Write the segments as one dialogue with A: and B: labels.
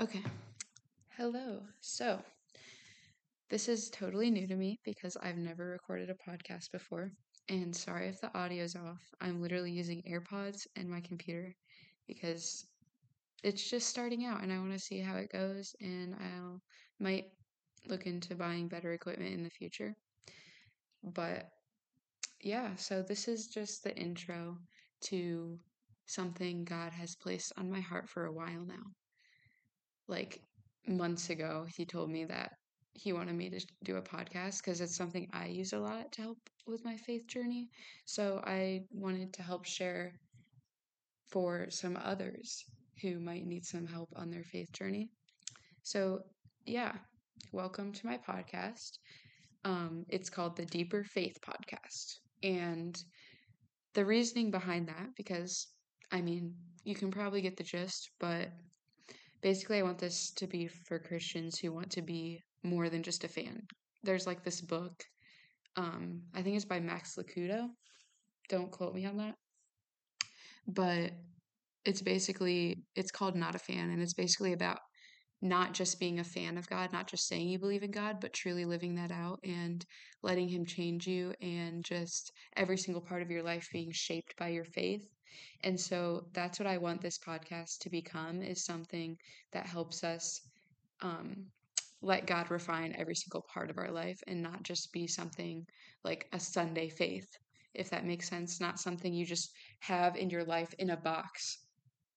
A: Okay. Hello. So, this is totally new to me because I've never recorded a podcast before. And sorry if the audio's off. I'm literally using AirPods and my computer because it's just starting out and I want to see how it goes and I might look into buying better equipment in the future. But yeah, so this is just the intro to something God has placed on my heart for a while now like months ago, he told me that he wanted me to do a podcast because it's something I use a lot to help with my faith journey. So I wanted to help share for some others who might need some help on their faith journey. So, yeah, welcome to my podcast. Um, it's called the Deeper Faith Podcast. And the reasoning behind that, because I mean, you can probably get the gist, but basically, I want this to be for Christians who want to be more than just a fan. There's like this book, um, I think it's by Max Lucado. Don't quote me on that. But it's basically it's called Not a Fan and it's basically about not just being a fan of God, not just saying you believe in God, but truly living that out and letting Him change you and just every single part of your life being shaped by your faith. And so that's what I want this podcast to become is something that helps us um, let God refine every single part of our life and not just be something like a Sunday faith, if that makes sense. Not something you just have in your life in a box,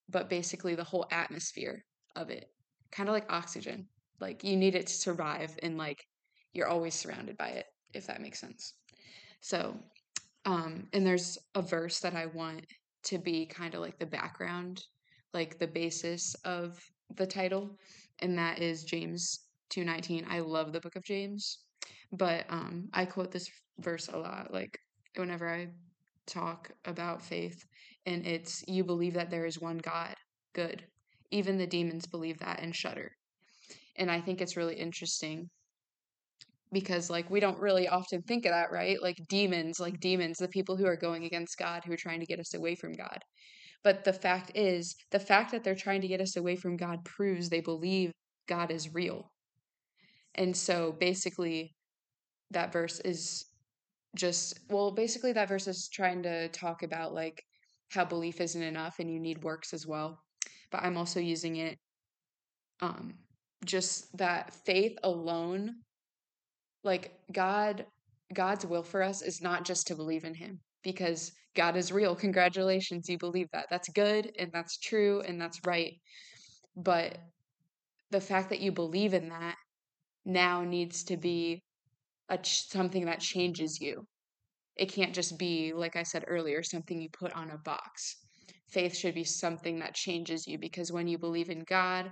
A: but basically the whole atmosphere of it kind of like oxygen. Like you need it to survive and like you're always surrounded by it, if that makes sense. So, um, and there's a verse that I want to be kind of like the background, like the basis of the title, and that is James 2:19. I love the book of James, but um I quote this verse a lot like whenever I talk about faith and it's you believe that there is one God. Good. Even the demons believe that and shudder. And I think it's really interesting because like we don't really often think of that, right? Like demons, like demons, the people who are going against God, who are trying to get us away from God. But the fact is, the fact that they're trying to get us away from God proves they believe God is real. And so basically that verse is just well, basically that verse is trying to talk about like how belief isn't enough and you need works as well but I'm also using it um just that faith alone like God God's will for us is not just to believe in him because God is real. Congratulations, you believe that. That's good and that's true and that's right. But the fact that you believe in that now needs to be a something that changes you. It can't just be like I said earlier something you put on a box faith should be something that changes you because when you believe in God,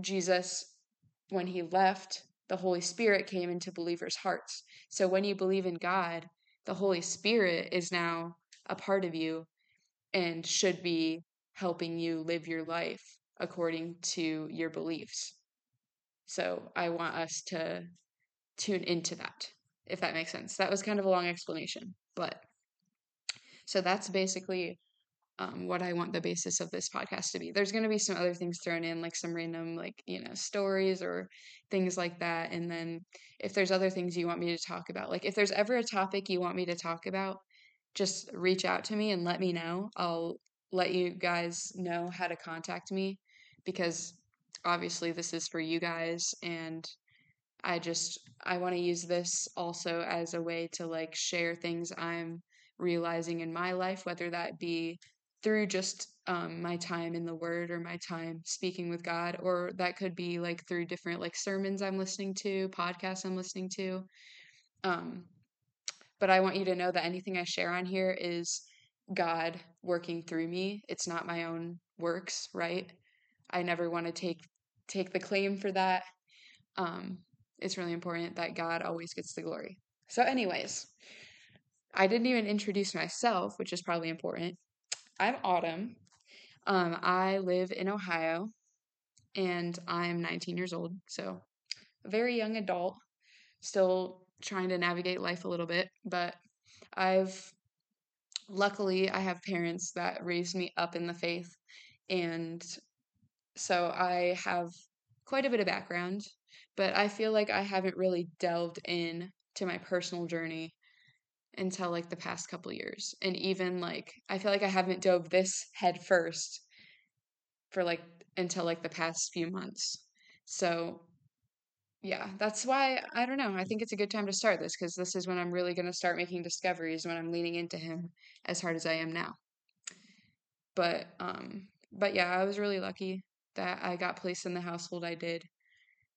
A: Jesus, when he left, the Holy Spirit came into believers' hearts. So when you believe in God, the Holy Spirit is now a part of you and should be helping you live your life according to your beliefs. So I want us to tune into that, if that makes sense. That was kind of a long explanation, but so that's basically um, what I want the basis of this podcast to be. There's going to be some other things thrown in, like some random, like, you know, stories or things like that. And then if there's other things you want me to talk about, like if there's ever a topic you want me to talk about, just reach out to me and let me know. I'll let you guys know how to contact me because obviously this is for you guys and I just I want to use this also as a way to like share things I'm realizing in my life whether that be through just um, my time in the word or my time speaking with God, or that could be like through different like sermons I'm listening to, podcasts I'm listening to. Um, but I want you to know that anything I share on here is God working through me. It's not my own works, right? I never want to take take the claim for that. Um, it's really important that God always gets the glory. So, anyways, I didn't even introduce myself, which is probably important. I'm Autumn. Um, I live in Ohio and I'm 19 years old, so a very young adult, still trying to navigate life a little bit, but I've luckily I have parents that raised me up in the faith and so I have quite a bit of background, but I feel like I haven't really delved in to my personal journey until like the past couple years. And even like I feel like I haven't dove this head first for like until like the past few months. So yeah, that's why I don't know. I think it's a good time to start this because this is when I'm really going to start making discoveries when I'm leaning into him as hard as I am now. But um but yeah, I was really lucky that I got placed in the household I did.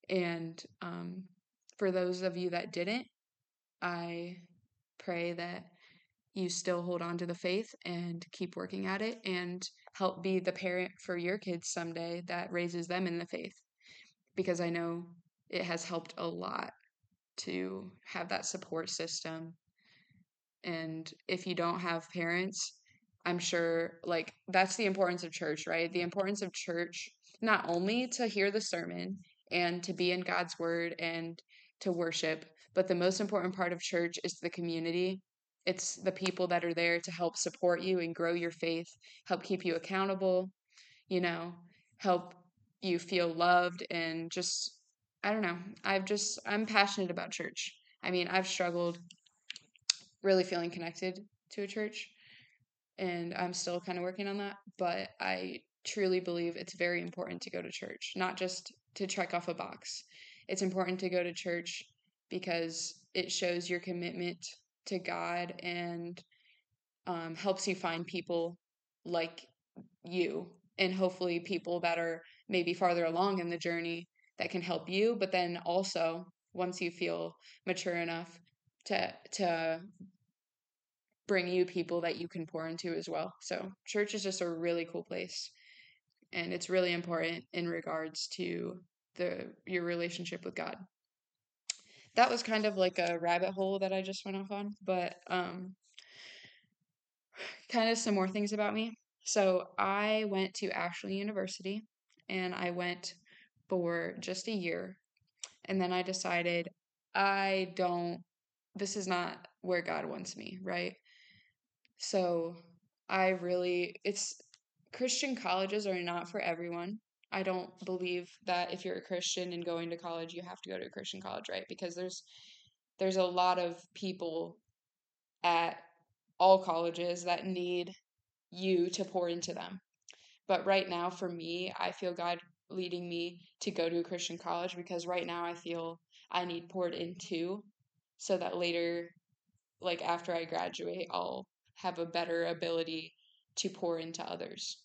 A: And um for those of you that didn't, I pray that you still hold on to the faith and keep working at it and help be the parent for your kids someday that raises them in the faith. Because I know it has helped a lot to have that support system. And if you don't have parents, I'm sure like that's the importance of church, right? The importance of church not only to hear the sermon and to be in God's word and to worship, but the most important part of church is the community. It's the people that are there to help support you and grow your faith, help keep you accountable, you know, help you feel loved and just I don't know. I've just I'm passionate about church. I mean, I've struggled really feeling connected to a church and I'm still kind of working on that, but I truly believe it's very important to go to church, not just to check off a box. It's important to go to church because it shows your commitment to God and um, helps you find people like you and hopefully people that are maybe farther along in the journey that can help you but then also once you feel mature enough to to bring you people that you can pour into as well. So church is just a really cool place and it's really important in regards to the your relationship with God that was kind of like a rabbit hole that I just went off on, but um kind of some more things about me. So, I went to Ashland University and I went for just a year. And then I decided I don't this is not where God wants me, right? So, I really it's Christian colleges are not for everyone. I don't believe that if you're a Christian and going to college, you have to go to a Christian college, right? Because there's there's a lot of people at all colleges that need you to pour into them. But right now for me, I feel God leading me to go to a Christian college because right now I feel I need poured into so that later like after I graduate, I'll have a better ability to pour into others.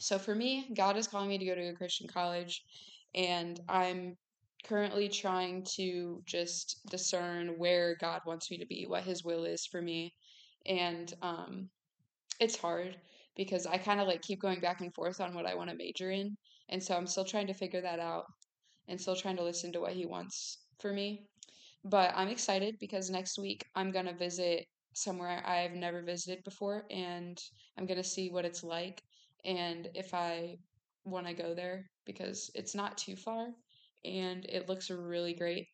A: So for me, God is calling me to go to a Christian college, and I'm currently trying to just discern where God wants me to be, what His will is for me. And um, it's hard because I kind of like keep going back and forth on what I want to major in. And so I'm still trying to figure that out and still trying to listen to what He wants for me. But I'm excited because next week I'm to visit somewhere I've never visited before and I'm to see what it's like and if I want to go there because it's not too far and it looks really great.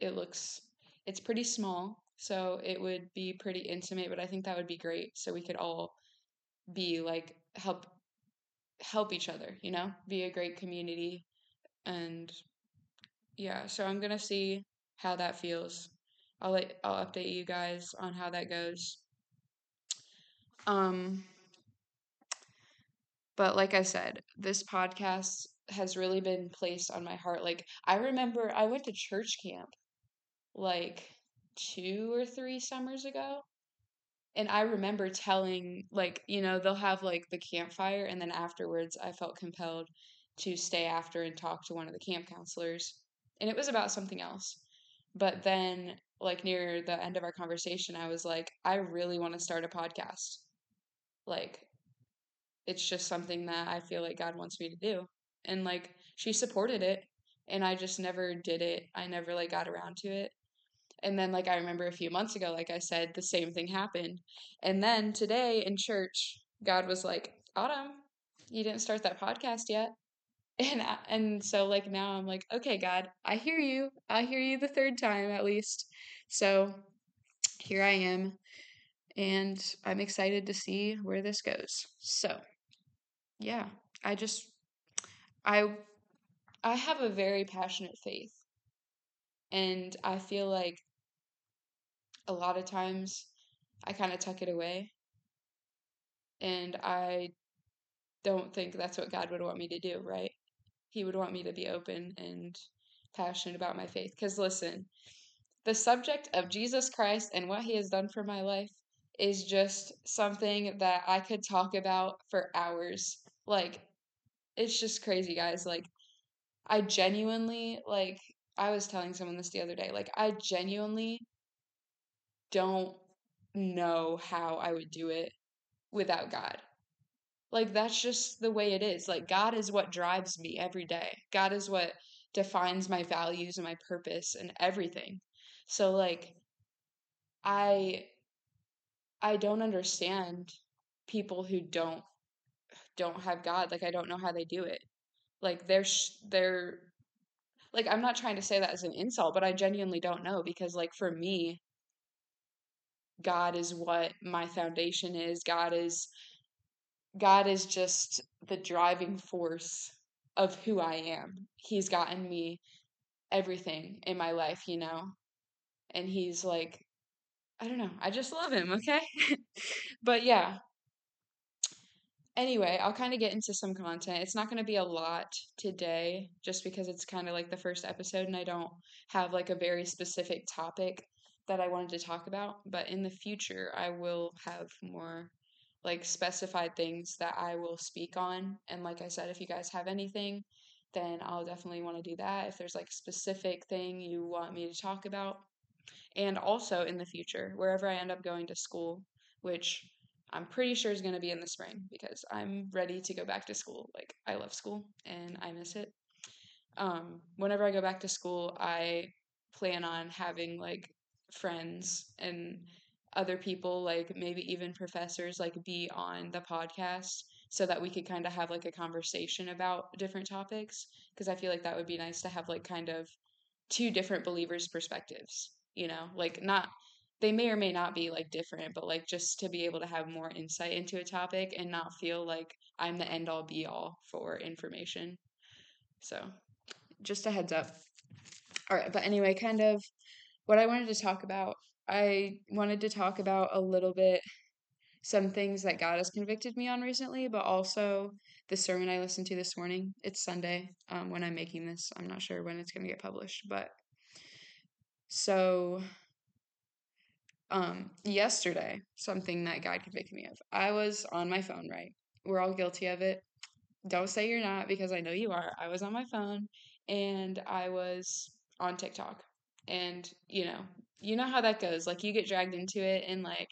A: It looks it's pretty small, so it would be pretty intimate, but I think that would be great so we could all be like help help each other, you know? Be a great community and yeah, so I'm going to see how that feels. I'll let I'll update you guys on how that goes. Um but like I said, this podcast has really been placed on my heart. Like, I remember I went to church camp like two or three summers ago. And I remember telling, like, you know, they'll have like the campfire, and then afterwards, I felt compelled to stay after and talk to one of the camp counselors. And it was about something else. But then, like, near the end of our conversation, I was like, I really want to start a podcast. Like, it's just something that I feel like God wants me to do. And like she supported it and I just never did it. I never like got around to it. And then like I remember a few months ago like I said the same thing happened. And then today in church God was like, "Autumn, you didn't start that podcast yet." And and so like now I'm like, "Okay, God, I hear you. I hear you the third time at least." So here I am and I'm excited to see where this goes. So, yeah, I just I I have a very passionate faith. And I feel like a lot of times I kind of tuck it away. And I don't think that's what God would want me to do, right? He would want me to be open and passionate about my faith. Because listen, the subject of Jesus Christ and what he has done for my life is just something that I could talk about for hours. Like, it's just crazy, guys. Like, I genuinely, like, I was telling someone this the other day, like, I genuinely don't know how I would do it without God. Like, that's just the way it is. Like, God is what drives me every day, God is what defines my values and my purpose and everything. So, like, I I don't understand people who don't don't have God. Like I don't know how they do it. Like they're sh- they're like I'm not trying to say that as an insult, but I genuinely don't know because like for me God is what my foundation is. God is God is just the driving force of who I am. He's gotten me everything in my life, you know. And he's like I don't know. I just love him, okay? but yeah, anyway, I'll kind of get into some content. It's not going to be a lot today just because it's kind of like the first episode and I don't have like a very specific topic that I wanted to talk about. But in the future, I will have more like specified things that I will speak on. And like I said, if you guys have anything, then I'll definitely want to do that. If there's like a specific thing you want me to talk about. And also in the future, wherever I end up going to school, which I'm pretty sure is going to be in the spring because I'm ready to go back to school. Like I love school and I miss it. Um, whenever I go back to school, I plan on having like friends and other people, like maybe even professors, like be on the podcast so that we could kind of have like a conversation about different topics. Because I feel like that would be nice to have like kind of two different believers' perspectives, you know, like not they may or may not be like different, but like just to be able to have more insight into a topic and not feel like I'm the end all be all for information. So, just a heads up. All right, but anyway, kind of what I wanted to talk about. I wanted to talk about a little bit some things that God has convicted me on recently, but also the sermon I listened to this morning. It's Sunday um, when I'm making this. I'm not sure when it's going to get published, but so um, yesterday, something that God convicted me of. I was on my phone, right? We're all guilty of it. Don't say you're not because I know you are. I was on my phone and I was on TikTok. And, you know, you know how that goes. Like you get dragged into it and like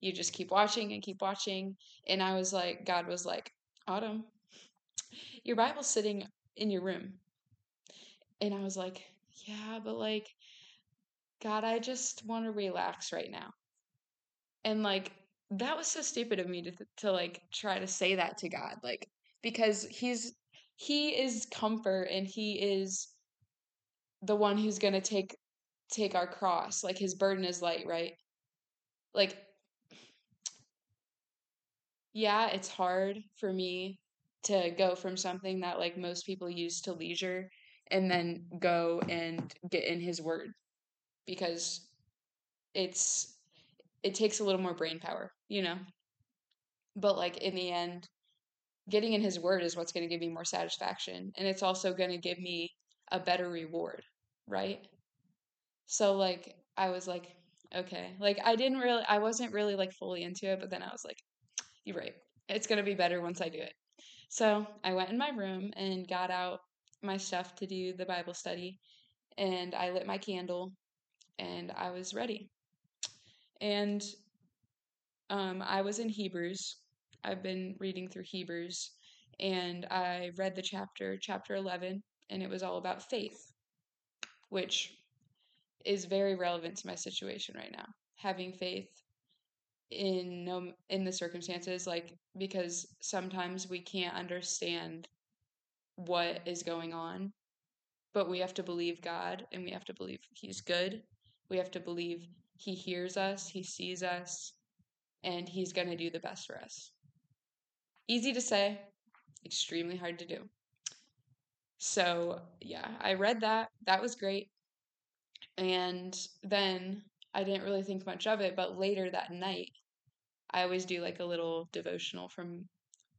A: you just keep watching and keep watching. And I was like, God was like, Autumn, your Bible's sitting in your room. And I was like, yeah, but like God, I just want to relax right now. And like that was so stupid of me to to like try to say that to God, like because he's he is comfort and he is the one who's going to take take our cross. Like his burden is light, right? Like yeah, it's hard for me to go from something that like most people use to leisure and then go and get in his word because it's it takes a little more brain power, you know. But like in the end, getting in his word is what's going to give me more satisfaction and it's also going to give me a better reward, right? So like I was like, okay. Like I didn't really I wasn't really like fully into it, but then I was like, you're right. It's going to be better once I do it. So, I went in my room and got out my stuff to do the Bible study and I lit my candle and I was ready. And um, I was in Hebrews. I've been reading through Hebrews, and I read the chapter, chapter 11, and it was all about faith, which is very relevant to my situation right now. Having faith in no in the circumstances like because sometimes we can't understand what is going on but we have to believe God and we have to believe he's good we have to believe he hears us, he sees us, and he's going to do the best for us. Easy to say, extremely hard to do. So, yeah, I read that. That was great. And then I didn't really think much of it, but later that night, I always do like a little devotional from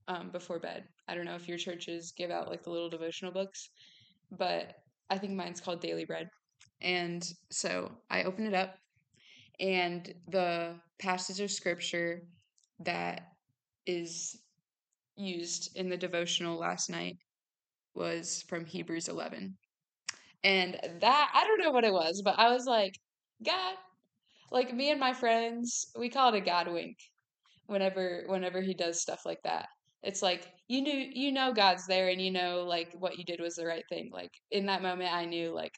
A: um, before bed. I don't know if your churches give out like the little devotional books, but I think mine's called Daily Bread. And so I open it up, and the passage of scripture that is used in the devotional last night was from Hebrews 11. And that, I don't know what it was, but I was like, God, like me and my friends, we call it a God wink whenever whenever he does stuff like that. It's like you knew you know God's there and you know like what you did was the right thing. Like in that moment I knew like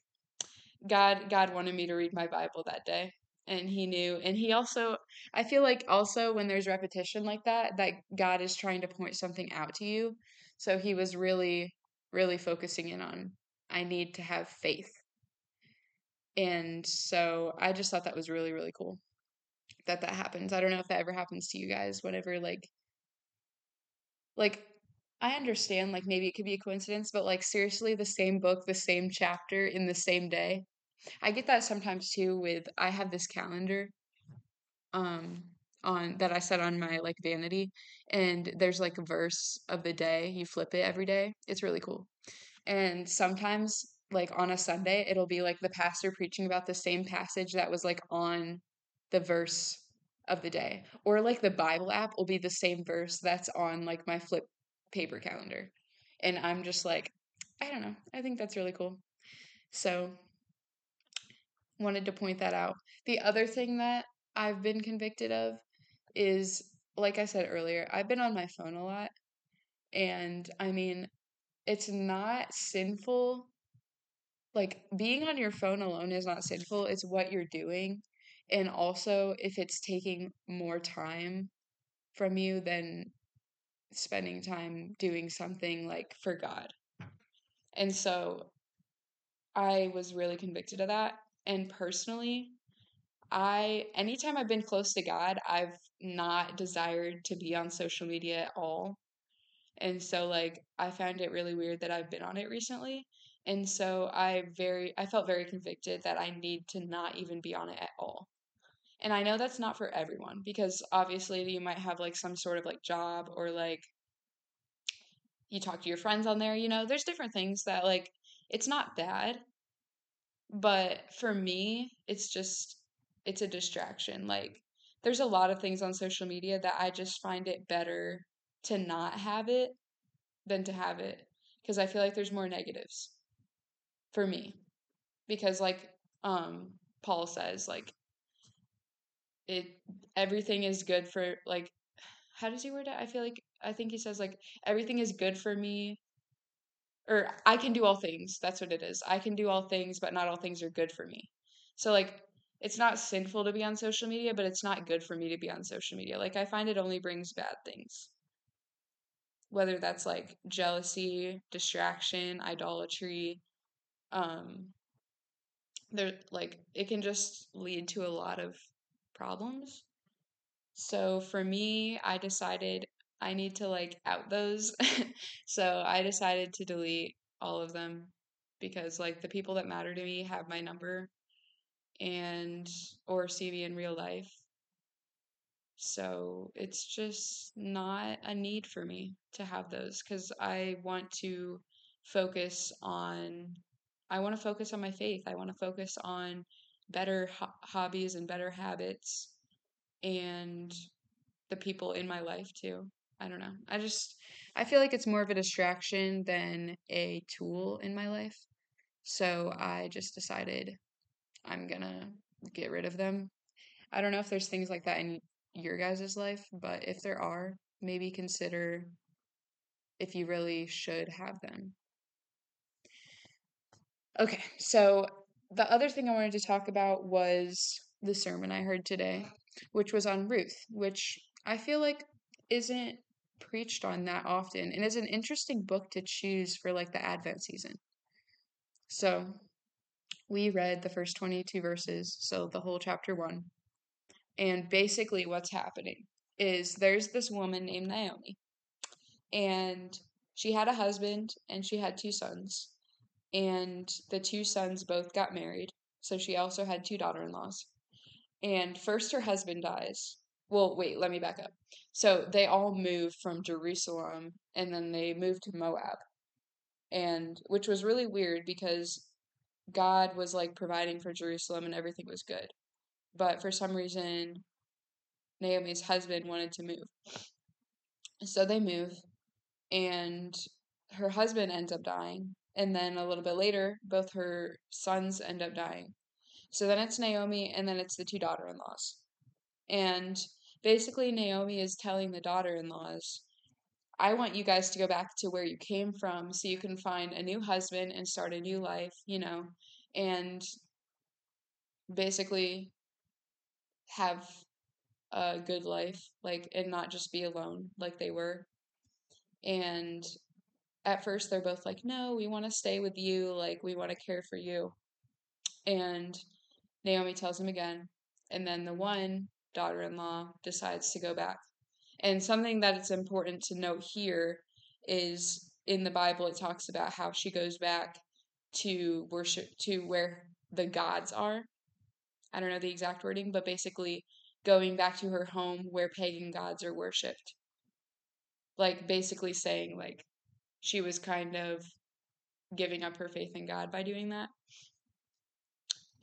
A: God God wanted me to read my Bible that day and he knew and he also I feel like also when there's repetition like that that God is trying to point something out to you. So he was really really focusing in on I need to have faith. And so I just thought that was really really cool that that happens. I don't know if that ever happens to you guys whenever like like I understand like maybe it could be a coincidence, but like seriously the same book, the same chapter in the same day. I get that sometimes too with I have this calendar um on that I set on my like vanity and there's like a verse of the day. You flip it every day. It's really cool. And sometimes like on a Sunday, it'll be like the pastor preaching about the same passage that was like on the verse of the day. Or like the Bible app will be the same verse that's on like my flip paper calendar. And I'm just like, I don't know. I think that's really cool. So wanted to point that out. The other thing that I've been convicted of is like I said earlier, I've been on my phone a lot. And I mean, it's not sinful. Like being on your phone alone is not sinful. It's what you're doing. And also, if it's taking more time from you than spending time doing something like for God. And so I was really convicted of that. And personally, I anytime I've been close to God, I've not desired to be on social media at all. And so like I found it really weird that I've been on it recently. And so I very I felt very convicted that I need to not even be on it at all. And I know that's not for everyone because obviously you might have like some sort of like job or like you talk to your friends on there, you know, there's different things that like it's not bad. But for me, it's just it's a distraction. Like there's a lot of things on social media that I just find it better to not have it than to have it because I feel like there's more negatives for me. Because like um Paul says like it everything is good for like how does he word it? I feel like I think he says like everything is good for me or I can do all things. That's what it is. I can do all things, but not all things are good for me. So like it's not sinful to be on social media, but it's not good for me to be on social media. Like I find it only brings bad things. Whether that's like jealousy, distraction, idolatry, um there like it can just lead to a lot of problems. So for me, I decided I need to like out those. so I decided to delete all of them because like the people that matter to me have my number and or see me in real life. So it's just not a need for me to have those cuz I want to focus on I want to focus on my faith. I want to focus on better ho- hobbies and better habits and the people in my life too. I don't know. I just I feel like it's more of a distraction than a tool in my life. So I just decided I'm going to get rid of them. I don't know if there's things like that in your guys' life, but if there are, maybe consider if you really should have them. Okay, so the other thing I wanted to talk about was the sermon I heard today, which was on Ruth, which I feel like isn't preached on that often and is an interesting book to choose for like the Advent season. So we read the first 22 verses, so the whole chapter 1. And basically, what's happening is there's this woman named Naomi, and she had a husband and she had two sons. And the two sons both got married. So she also had two daughter in laws. And first her husband dies. Well, wait, let me back up. So they all move from Jerusalem and then they moved to Moab. And which was really weird because God was like providing for Jerusalem and everything was good. But for some reason, Naomi's husband wanted to move. So they move, and her husband ends up dying. And then a little bit later, both her sons end up dying. So then it's Naomi, and then it's the two daughter in laws. And basically, Naomi is telling the daughter in laws, I want you guys to go back to where you came from so you can find a new husband and start a new life, you know, and basically have a good life, like, and not just be alone like they were. And at first, they're both like, No, we want to stay with you. Like, we want to care for you. And Naomi tells him again. And then the one daughter in law decides to go back. And something that it's important to note here is in the Bible, it talks about how she goes back to worship, to where the gods are. I don't know the exact wording, but basically going back to her home where pagan gods are worshipped. Like basically saying like she was kind of giving up her faith in God by doing that.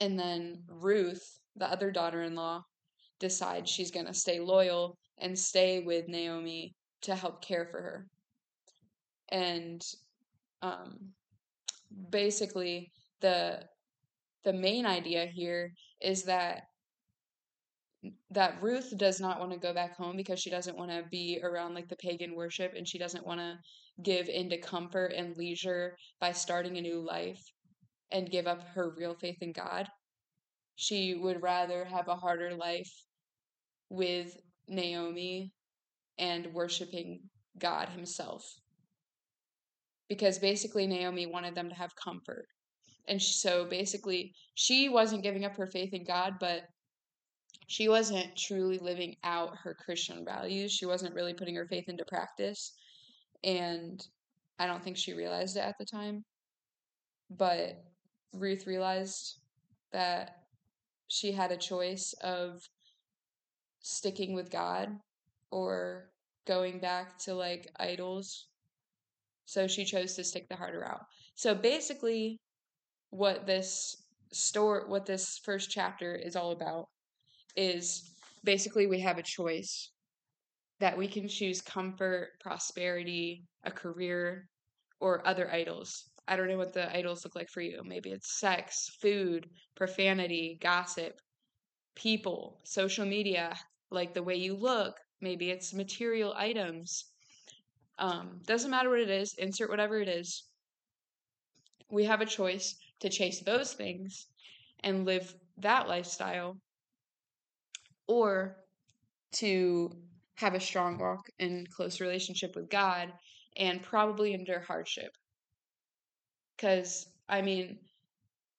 A: And then Ruth, the other daughter-in-law, decides she's going to stay loyal and stay with Naomi to help care for her. And um, basically the the main idea here is that that Ruth does not want to go back home because she doesn't want to be around like the pagan worship and she doesn't want to give into comfort and leisure by starting a new life and give up her real faith in God. She would rather have a harder life with Naomi and worshiping God Himself. Because basically, Naomi wanted them to have comfort. And so basically, she wasn't giving up her faith in God, but she wasn't truly living out her Christian values. She wasn't really putting her faith into practice. And I don't think she realized it at the time. But Ruth realized that she had a choice of sticking with God or going back to like idols. So she chose to stick the harder route. So basically, what this story, what this first chapter is all about, is basically we have a choice that we can choose comfort, prosperity, a career, or other idols. I don't know what the idols look like for you. Maybe it's sex, food, profanity, gossip, people, social media, like the way you look. Maybe it's material items. Um, doesn't matter what it is, insert whatever it is. We have a choice to chase those things and live that lifestyle or to have a strong walk and close relationship with God and probably endure hardship. Cuz I mean,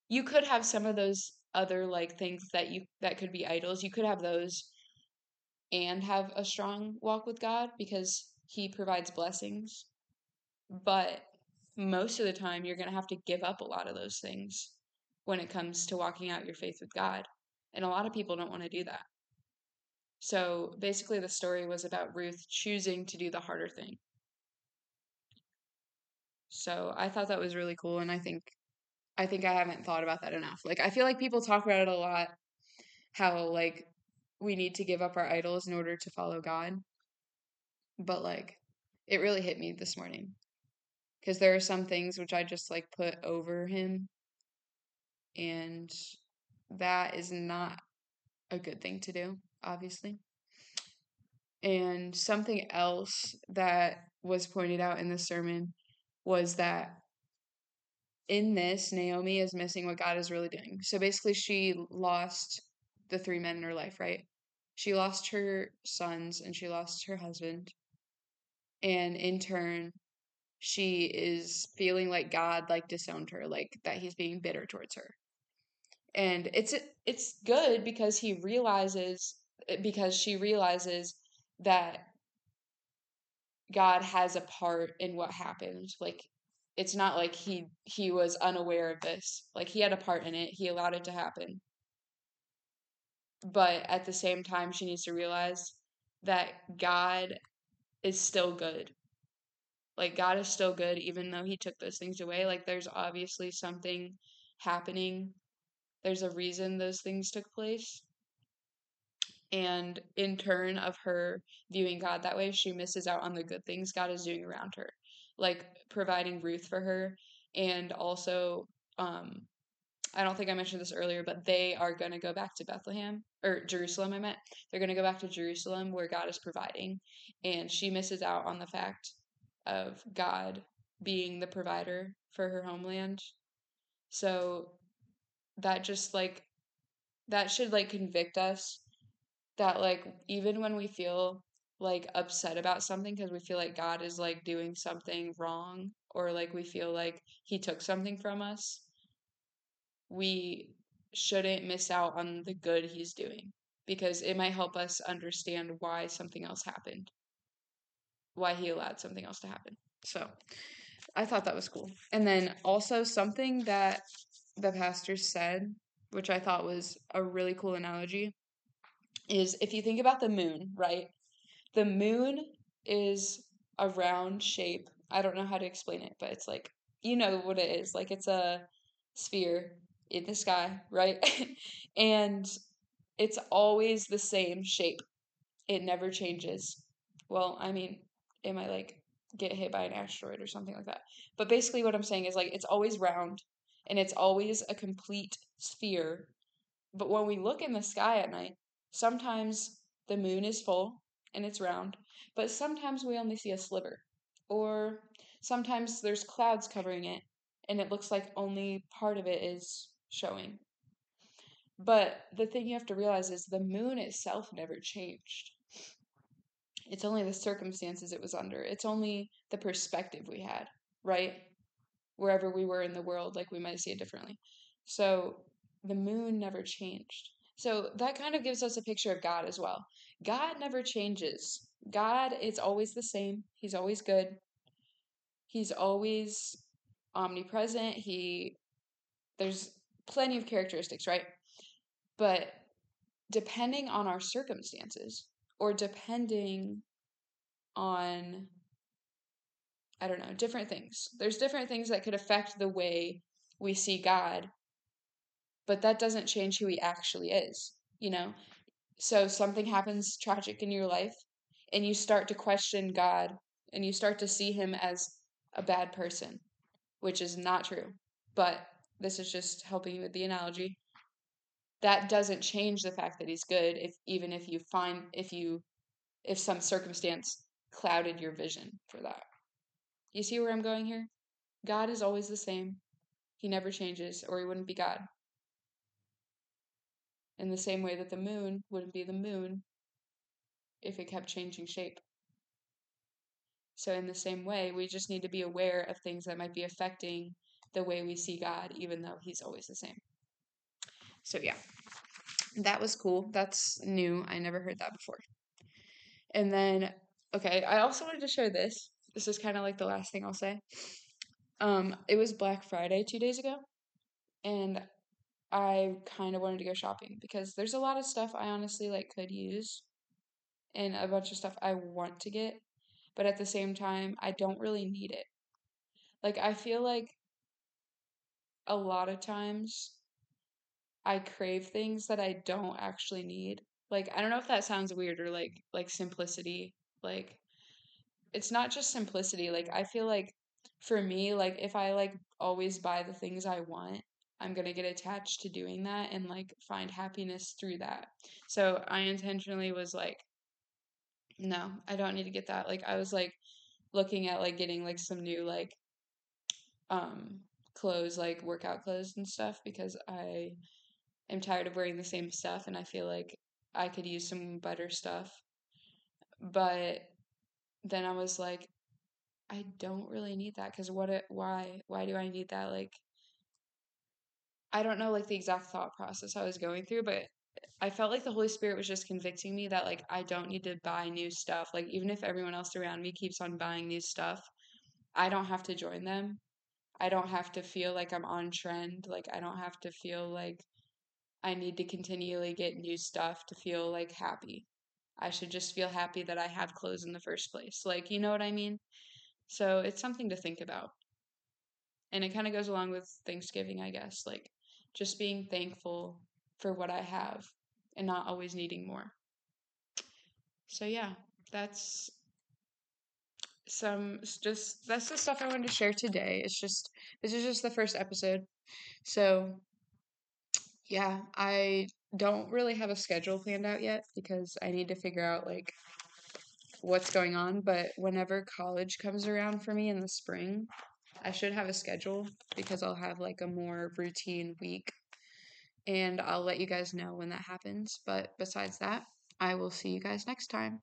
A: you could have some of those other like things that you that could be idols. You could have those and have a strong walk with God because he provides blessings. But most of the time you're going to have to give up a lot of those things when it comes to walking out your faith with God. And a lot of people don't want to do that. So basically, the story was about Ruth choosing to do the harder thing. So I thought that was really cool, and I think I think I haven't thought about that enough. Like I feel like people talk about it a lot, how like we need to give up our idols in order to follow God. But like it really hit me this morning because there are some things which I just like put over him, and that is not a good thing to do obviously. And something else that was pointed out in the sermon was that in this, Naomi is missing what God is really doing. So basically, she lost the three men in her life, right? She lost her sons and she lost her husband. And in turn, she is feeling like God like disowned her, like that he's being bitter towards her. And it's it's good because he realizes Eh, because she realizes that God has a part in what happened. Like it's not like he he was unaware of this. Like he had a part in it. He allowed it to happen. But at the same time, she needs to realize that God is still good. Like God is still good even though he took those things away. Like there's obviously something happening. There's a reason those things took place. And in turn of her viewing God that way, she misses out on the good things God is doing around her. Like providing Ruth for her and also um I don't think I mentioned this earlier, but they are going to go back to Bethlehem or Jerusalem. I meant they're going to go back to Jerusalem where God is providing, and she misses out on the fact of God being the provider for her homeland. So that just like that should like convict us that like even when we feel like upset about something because we feel like God is like doing something wrong or like we feel like he took something from us, we shouldn't miss out on the good he's doing because it might help us understand why something else happened, why he allowed something else to happen. So I thought that was cool. And then also something that the pastor said, which I thought was a really cool analogy, is if you think about the moon, right? The moon is a round shape. I don't know how to explain it, but it's like, you know what it is. Like it's a sphere in the sky, right? and it's always the same shape. It never changes. Well, I mean, it might like get hit by an asteroid or something like that. But basically, what I'm saying is like it's always round and it's always a complete sphere. But when we look in the sky at night, sometimes the moon is full and it's round, but sometimes we only see a sliver. Or sometimes there's clouds covering it and it looks like only part of it is showing. But the thing you have to realize is the moon itself never changed. It's only the circumstances it was under. It's only the perspective we had, right? Wherever we were in the world, like we might see it differently. So the moon never changed. So that kind of gives us a picture of God as well. God never changes. God is always the same. He's always good. He's always omnipresent. He there's plenty of characteristics, right? But depending on our circumstances or depending on I don't know, different things. There's different things that could affect the way we see God, but that doesn't change who he actually is, you know? So something happens tragic in your life and you start to question God and you start to see him as a bad person, which is not true. But this is just helping you with the analogy. That doesn't change the fact that he's good if even if you find if you if some circumstance clouded your vision for that. You see where I'm going here? God is always the same. He never changes or he wouldn't be God. In the same way that the moon wouldn't be the moon if it kept changing shape. So, in the same way, we just need to be aware of things that might be affecting the way we see God, even though He's always the same. So, yeah, that was cool. That's new. I never heard that before. And then, okay, I also wanted to share this. This is kind of like the last thing I'll say. Um, it was Black Friday two days ago, and I kind of wanted to go shopping because there's a lot of stuff I honestly like could use, and a bunch of stuff I want to get, but at the same time, I don't really need it. Like, I feel like a lot of times I crave things that I don't actually need. Like I don't know if that sounds weird or like like simplicity. Like it's not just simplicity. Like I feel like for me like if I like always buy the things I want, I'm going to get attached to doing that and like find happiness through that. So I intentionally was like no, I don't need to get that. Like I was like looking at like getting like some new like um clothes, like workout clothes and stuff, because I am tired of wearing the same stuff and I feel like I could use some better stuff. But then I was like, I don't really need that because what? It, why? Why do I need that? Like, I don't know like the exact thought process I was going through, but I felt like the Holy Spirit was just convicting me that like I don't need to buy new stuff. Like even if everyone else around me keeps on buying new stuff, I don't have to join them I don't have to feel like I'm on trend. Like, I don't have to feel like I need to continually get new stuff to feel like happy. I should just feel happy that I have clothes in the first place. Like, you know what I mean? So it's something to think about. And it kind of goes along with Thanksgiving, I guess. Like, just being thankful for what I have and not always needing more. So, yeah, that's some just that's the stuff I wanted to share today. It's just this is just the first episode. So yeah, I don't really have a schedule planned out yet because I need to figure out like what's going on, but whenever college comes around for me in the spring, I should have a schedule because I'll have like a more routine week and I'll let you guys know when that happens. But besides that, I will see you guys next time.